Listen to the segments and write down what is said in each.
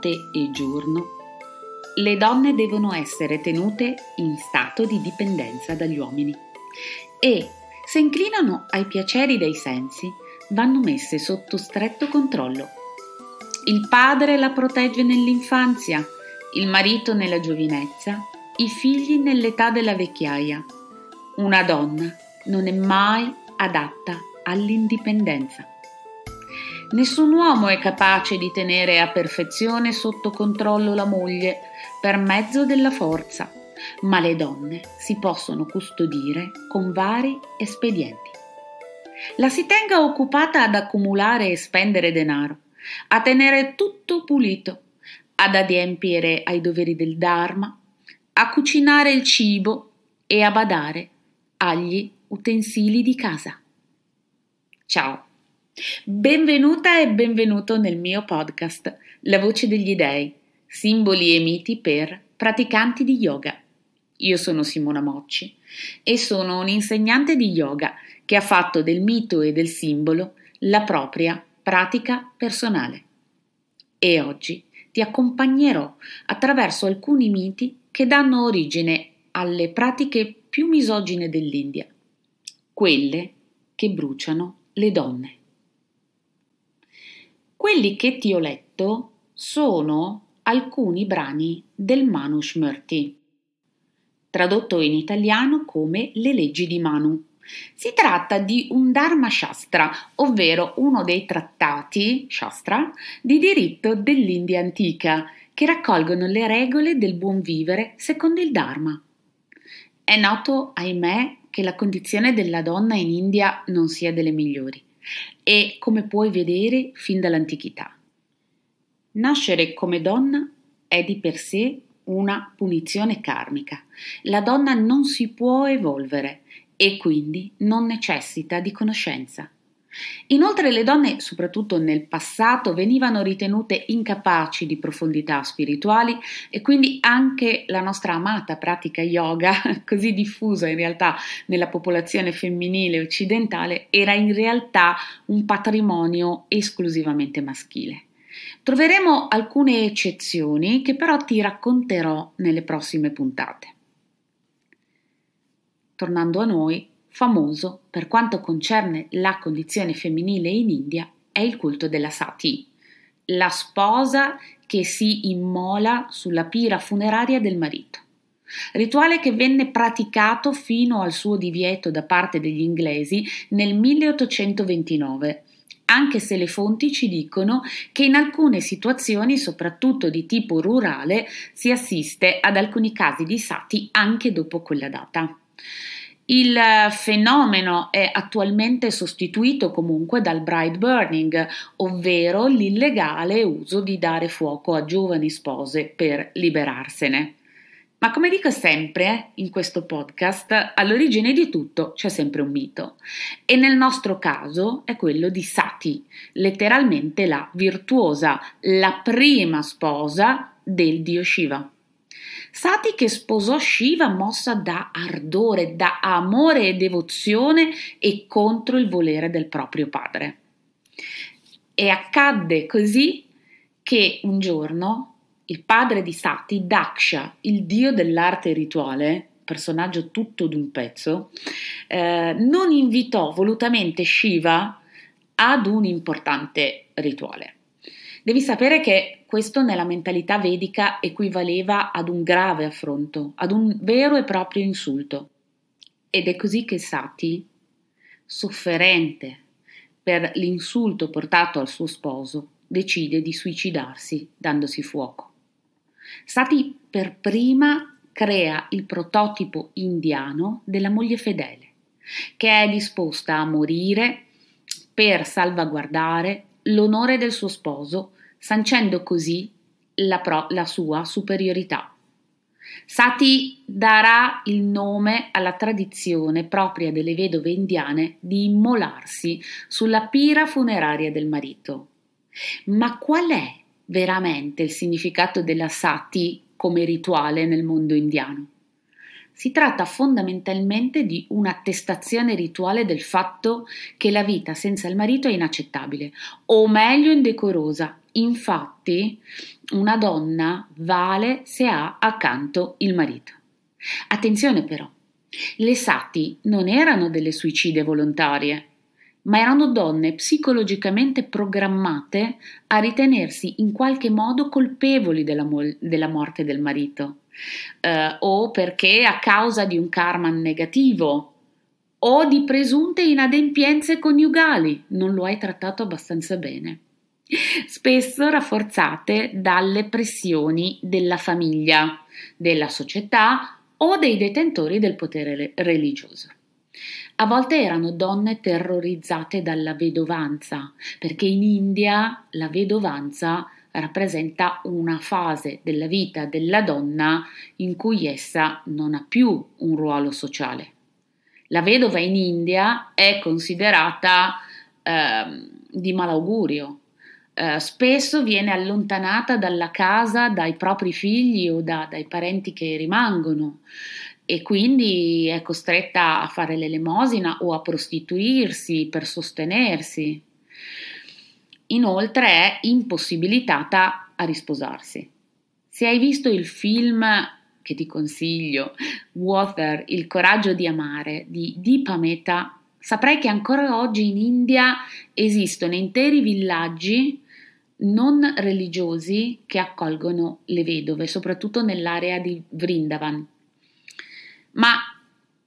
notte e giorno, le donne devono essere tenute in stato di dipendenza dagli uomini e, se inclinano ai piaceri dei sensi, vanno messe sotto stretto controllo. Il padre la protegge nell'infanzia, il marito nella giovinezza, i figli nell'età della vecchiaia. Una donna non è mai adatta all'indipendenza. Nessun uomo è capace di tenere a perfezione sotto controllo la moglie per mezzo della forza, ma le donne si possono custodire con vari espedienti. La si tenga occupata ad accumulare e spendere denaro, a tenere tutto pulito, ad adempiere ai doveri del Dharma, a cucinare il cibo e a badare agli utensili di casa. Ciao! Benvenuta e benvenuto nel mio podcast La voce degli dei, simboli e miti per praticanti di yoga. Io sono Simona Mocci e sono un'insegnante di yoga che ha fatto del mito e del simbolo la propria pratica personale. E oggi ti accompagnerò attraverso alcuni miti che danno origine alle pratiche più misogine dell'India, quelle che bruciano le donne. Quelli che ti ho letto sono alcuni brani del Manusmriti, tradotto in italiano come Le leggi di Manu. Si tratta di un Dharma Shastra, ovvero uno dei trattati Shastra di diritto dell'India antica, che raccolgono le regole del buon vivere secondo il Dharma. È noto, ahimè, che la condizione della donna in India non sia delle migliori e come puoi vedere fin dall'antichità. Nascere come donna è di per sé una punizione karmica. La donna non si può evolvere e quindi non necessita di conoscenza. Inoltre le donne, soprattutto nel passato, venivano ritenute incapaci di profondità spirituali e quindi anche la nostra amata pratica yoga, così diffusa in realtà nella popolazione femminile occidentale, era in realtà un patrimonio esclusivamente maschile. Troveremo alcune eccezioni che però ti racconterò nelle prossime puntate. Tornando a noi, Famoso, per quanto concerne la condizione femminile in India, è il culto della Sati, la sposa che si immola sulla pira funeraria del marito. Rituale che venne praticato fino al suo divieto da parte degli inglesi nel 1829, anche se le fonti ci dicono che in alcune situazioni, soprattutto di tipo rurale, si assiste ad alcuni casi di sati anche dopo quella data. Il fenomeno è attualmente sostituito comunque dal bride burning, ovvero l'illegale uso di dare fuoco a giovani spose per liberarsene. Ma come dico sempre in questo podcast, all'origine di tutto c'è sempre un mito e nel nostro caso è quello di Sati, letteralmente la virtuosa, la prima sposa del dio Shiva. Sati che sposò Shiva mossa da ardore, da amore e devozione e contro il volere del proprio padre. E accadde così che un giorno il padre di Sati, Daksha, il dio dell'arte rituale, personaggio tutto d'un pezzo, eh, non invitò volutamente Shiva ad un importante rituale. Devi sapere che questo nella mentalità vedica equivaleva ad un grave affronto, ad un vero e proprio insulto. Ed è così che Sati, sofferente per l'insulto portato al suo sposo, decide di suicidarsi dandosi fuoco. Sati per prima crea il prototipo indiano della moglie fedele, che è disposta a morire per salvaguardare l'onore del suo sposo, sancendo così la, pro- la sua superiorità. Sati darà il nome alla tradizione propria delle vedove indiane di immolarsi sulla pira funeraria del marito. Ma qual è veramente il significato della sati come rituale nel mondo indiano? Si tratta fondamentalmente di un'attestazione rituale del fatto che la vita senza il marito è inaccettabile, o meglio indecorosa. Infatti, una donna vale se ha accanto il marito. Attenzione però, le sati non erano delle suicide volontarie, ma erano donne psicologicamente programmate a ritenersi in qualche modo colpevoli della, mo- della morte del marito eh, o perché a causa di un karma negativo o di presunte inadempienze coniugali, non lo hai trattato abbastanza bene. Spesso rafforzate dalle pressioni della famiglia, della società o dei detentori del potere religioso. A volte erano donne terrorizzate dalla vedovanza, perché in India la vedovanza rappresenta una fase della vita della donna in cui essa non ha più un ruolo sociale. La vedova in India è considerata eh, di malaugurio, eh, spesso viene allontanata dalla casa dai propri figli o da, dai parenti che rimangono e quindi è costretta a fare l'elemosina o a prostituirsi per sostenersi. Inoltre è impossibilitata a risposarsi. Se hai visto il film che ti consiglio, Water, il coraggio di amare di Deepa Mehta, saprai che ancora oggi in India esistono interi villaggi non religiosi che accolgono le vedove, soprattutto nell'area di Vrindavan. Ma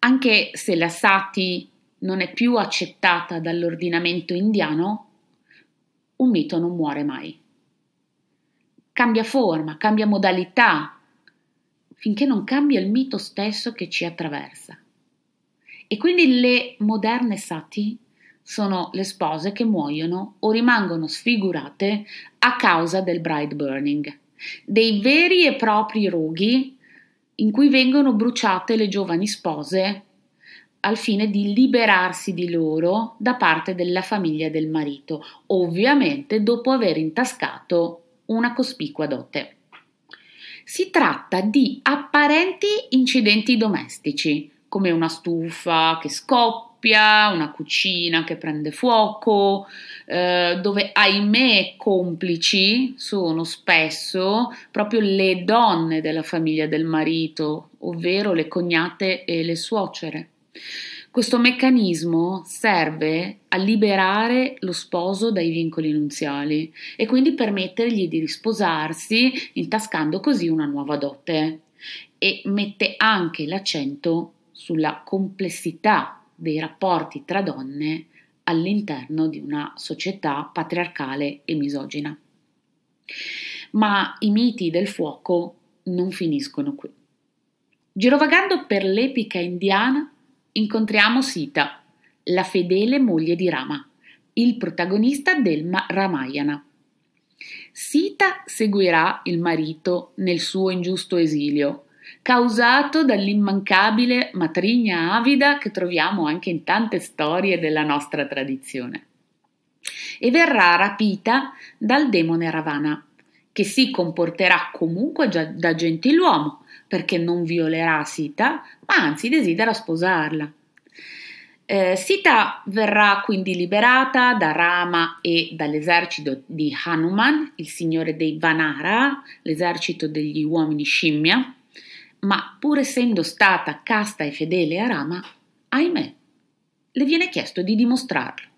anche se la sati non è più accettata dall'ordinamento indiano, un mito non muore mai. Cambia forma, cambia modalità, finché non cambia il mito stesso che ci attraversa. E quindi le moderne sati sono le spose che muoiono o rimangono sfigurate a causa del bride burning, dei veri e propri roghi in cui vengono bruciate le giovani spose al fine di liberarsi di loro da parte della famiglia del marito, ovviamente dopo aver intascato una cospicua dote. Si tratta di apparenti incidenti domestici, come una stufa che scoppia, una cucina che prende fuoco, eh, dove ahimè complici sono spesso proprio le donne della famiglia del marito, ovvero le cognate e le suocere. Questo meccanismo serve a liberare lo sposo dai vincoli nunziali e quindi permettergli di risposarsi intascando così una nuova dote e mette anche l'accento sulla complessità dei rapporti tra donne all'interno di una società patriarcale e misogina. Ma i miti del fuoco non finiscono qui. Girovagando per l'epica indiana, incontriamo Sita, la fedele moglie di Rama, il protagonista del Ramayana. Sita seguirà il marito nel suo ingiusto esilio, causato dall'immancabile matrigna avida che troviamo anche in tante storie della nostra tradizione. E verrà rapita dal demone Ravana, che si comporterà comunque da gentiluomo, perché non violerà Sita, ma anzi desidera sposarla. Eh, Sita verrà quindi liberata da Rama e dall'esercito di Hanuman, il signore dei Vanara, l'esercito degli uomini scimmia, ma pur essendo stata casta e fedele a Rama, ahimè, le viene chiesto di dimostrarlo.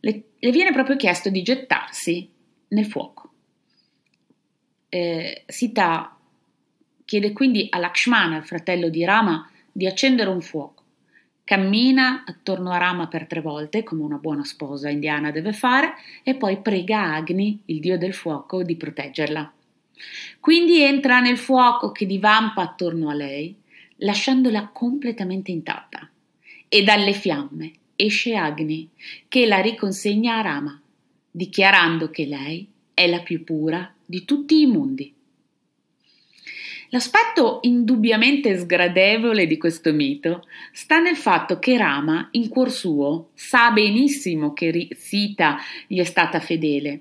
Le, le viene proprio chiesto di gettarsi nel fuoco. Eh, Sita Chiede quindi a Lakshmana, il fratello di Rama, di accendere un fuoco. Cammina attorno a Rama per tre volte, come una buona sposa indiana deve fare, e poi prega Agni, il dio del fuoco, di proteggerla. Quindi entra nel fuoco che divampa attorno a lei, lasciandola completamente intatta. E dalle fiamme esce Agni, che la riconsegna a Rama, dichiarando che lei è la più pura di tutti i mondi. L'aspetto indubbiamente sgradevole di questo mito sta nel fatto che Rama, in cuor suo, sa benissimo che Sita gli è stata fedele,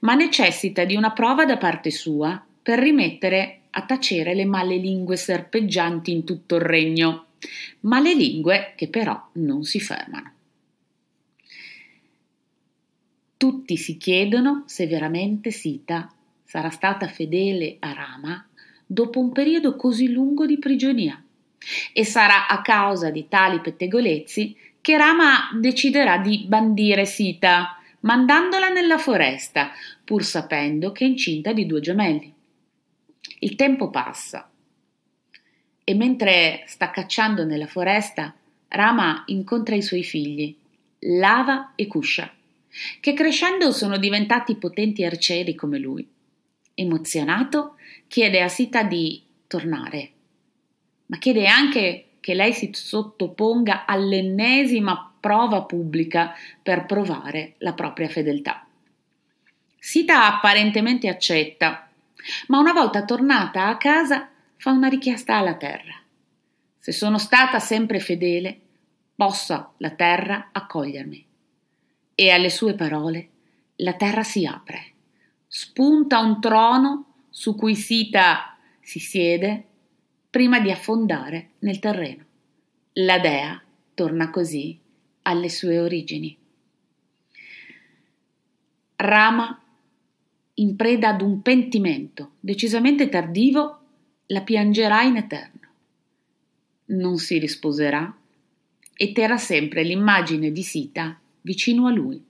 ma necessita di una prova da parte sua per rimettere a tacere le male lingue serpeggianti in tutto il regno, male lingue che però non si fermano. Tutti si chiedono se veramente Sita sarà stata fedele a Rama dopo un periodo così lungo di prigionia e sarà a causa di tali pettegolezzi che Rama deciderà di bandire Sita, mandandola nella foresta, pur sapendo che è incinta di due gemelli. Il tempo passa e mentre sta cacciando nella foresta, Rama incontra i suoi figli, Lava e Kusha, che crescendo sono diventati potenti arcieri come lui. Emozionato, chiede a Sita di tornare, ma chiede anche che lei si sottoponga all'ennesima prova pubblica per provare la propria fedeltà. Sita apparentemente accetta, ma una volta tornata a casa fa una richiesta alla terra. Se sono stata sempre fedele, possa la terra accogliermi. E alle sue parole la terra si apre. Spunta un trono su cui Sita si siede prima di affondare nel terreno. La dea torna così alle sue origini. Rama, in preda ad un pentimento decisamente tardivo, la piangerà in eterno. Non si risposerà e terrà sempre l'immagine di Sita vicino a lui.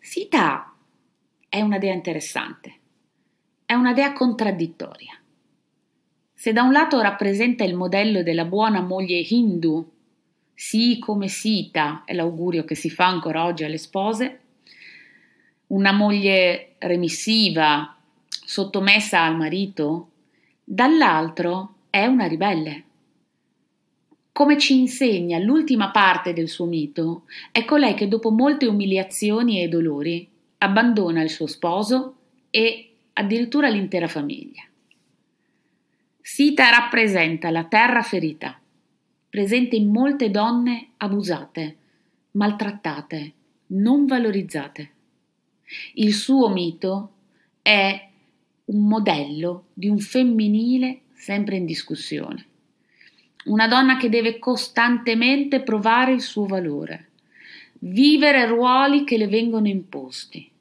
Sita è una dea interessante, è una dea contraddittoria. Se da un lato rappresenta il modello della buona moglie hindu, sì come Sita è l'augurio che si fa ancora oggi alle spose, una moglie remissiva, sottomessa al marito, dall'altro è una ribelle. Come ci insegna l'ultima parte del suo mito, è colei che dopo molte umiliazioni e dolori abbandona il suo sposo e addirittura l'intera famiglia. Sita rappresenta la terra ferita, presente in molte donne abusate, maltrattate, non valorizzate. Il suo mito è un modello di un femminile sempre in discussione. Una donna che deve costantemente provare il suo valore, vivere ruoli che le vengono imposti.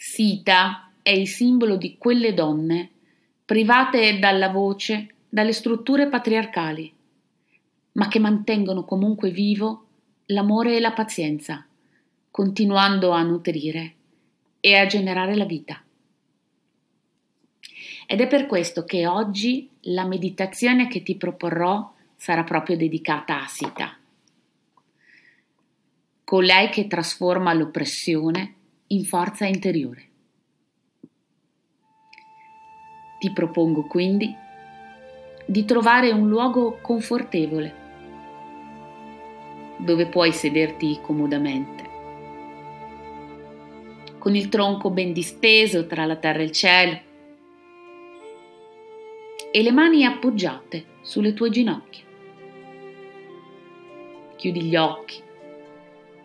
Sita è il simbolo di quelle donne private dalla voce, dalle strutture patriarcali, ma che mantengono comunque vivo l'amore e la pazienza, continuando a nutrire e a generare la vita. Ed è per questo che oggi la meditazione che ti proporrò sarà proprio dedicata a Sita, colei che trasforma l'oppressione in forza interiore. Ti propongo quindi di trovare un luogo confortevole dove puoi sederti comodamente, con il tronco ben disteso tra la terra e il cielo e le mani appoggiate sulle tue ginocchia. Chiudi gli occhi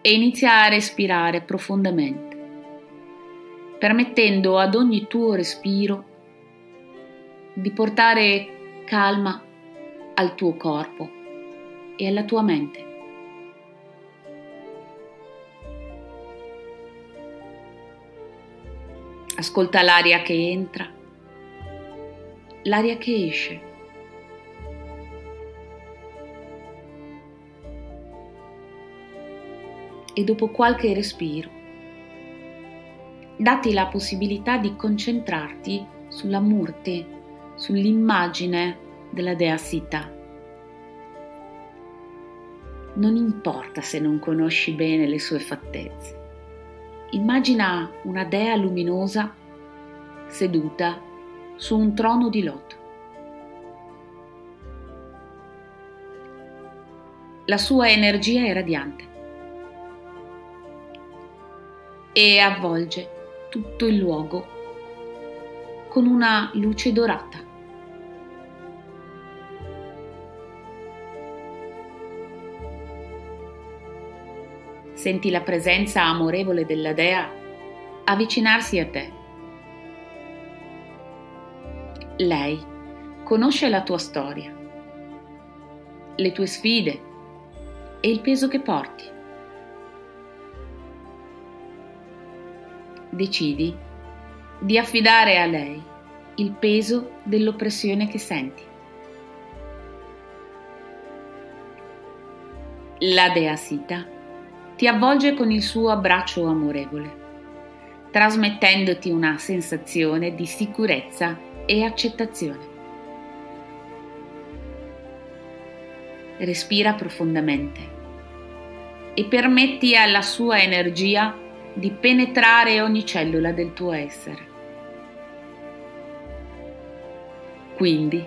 e inizia a respirare profondamente, permettendo ad ogni tuo respiro di portare calma al tuo corpo e alla tua mente. Ascolta l'aria che entra l'aria che esce. E dopo qualche respiro, dati la possibilità di concentrarti sulla murti, sull'immagine della dea Sita. Non importa se non conosci bene le sue fattezze. Immagina una dea luminosa seduta su un trono di loto. La sua energia è radiante e avvolge tutto il luogo con una luce dorata. Senti la presenza amorevole della dea avvicinarsi a te Lei conosce la tua storia, le tue sfide e il peso che porti. Decidi di affidare a lei il peso dell'oppressione che senti. La dea Sita ti avvolge con il suo abbraccio amorevole, trasmettendoti una sensazione di sicurezza e accettazione. Respira profondamente e permetti alla sua energia di penetrare ogni cellula del tuo essere. Quindi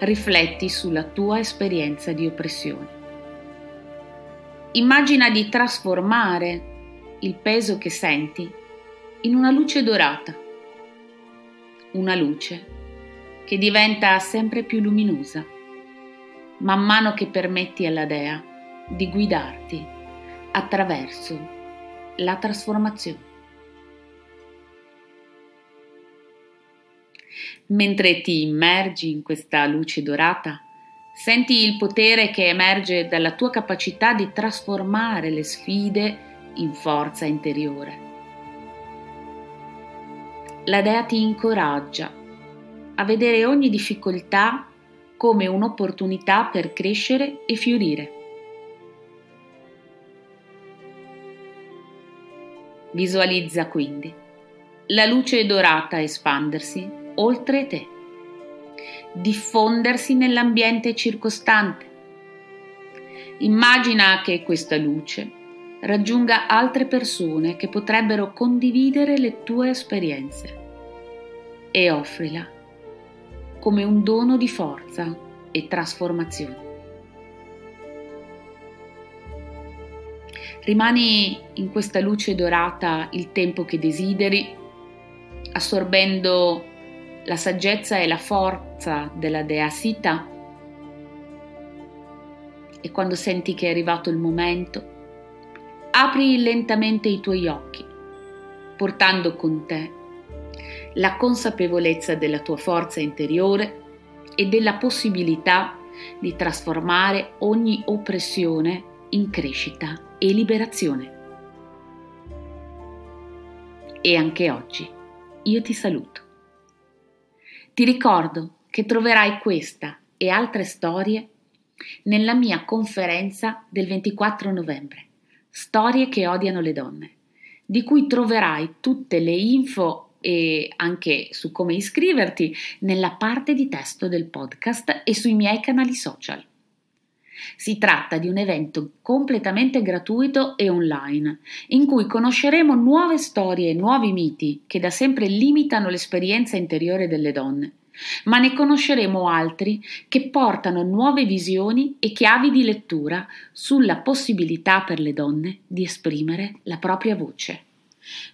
rifletti sulla tua esperienza di oppressione. Immagina di trasformare il peso che senti in una luce dorata, una luce che diventa sempre più luminosa man mano che permetti alla Dea di guidarti attraverso la trasformazione. Mentre ti immergi in questa luce dorata, Senti il potere che emerge dalla tua capacità di trasformare le sfide in forza interiore. La Dea ti incoraggia a vedere ogni difficoltà come un'opportunità per crescere e fiorire. Visualizza quindi la luce dorata espandersi oltre te diffondersi nell'ambiente circostante. Immagina che questa luce raggiunga altre persone che potrebbero condividere le tue esperienze e offrila come un dono di forza e trasformazione. Rimani in questa luce dorata il tempo che desideri, assorbendo la saggezza e la forza della dea Sita e quando senti che è arrivato il momento, apri lentamente i tuoi occhi, portando con te la consapevolezza della tua forza interiore e della possibilità di trasformare ogni oppressione in crescita e liberazione. E anche oggi io ti saluto. Ti ricordo che troverai questa e altre storie nella mia conferenza del 24 novembre, Storie che odiano le donne, di cui troverai tutte le info e anche su come iscriverti nella parte di testo del podcast e sui miei canali social. Si tratta di un evento completamente gratuito e online, in cui conosceremo nuove storie e nuovi miti che da sempre limitano l'esperienza interiore delle donne, ma ne conosceremo altri che portano nuove visioni e chiavi di lettura sulla possibilità per le donne di esprimere la propria voce.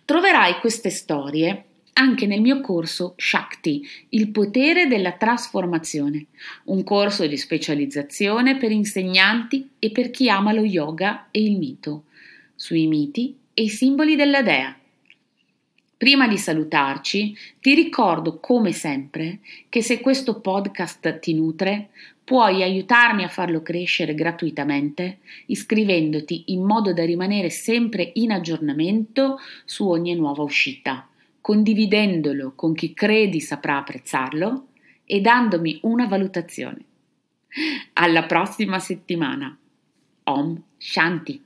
Troverai queste storie anche nel mio corso Shakti, il potere della trasformazione, un corso di specializzazione per insegnanti e per chi ama lo yoga e il mito, sui miti e i simboli della dea. Prima di salutarci, ti ricordo come sempre che se questo podcast ti nutre, puoi aiutarmi a farlo crescere gratuitamente iscrivendoti in modo da rimanere sempre in aggiornamento su ogni nuova uscita condividendolo con chi credi saprà apprezzarlo e dandomi una valutazione. Alla prossima settimana. Om Shanti.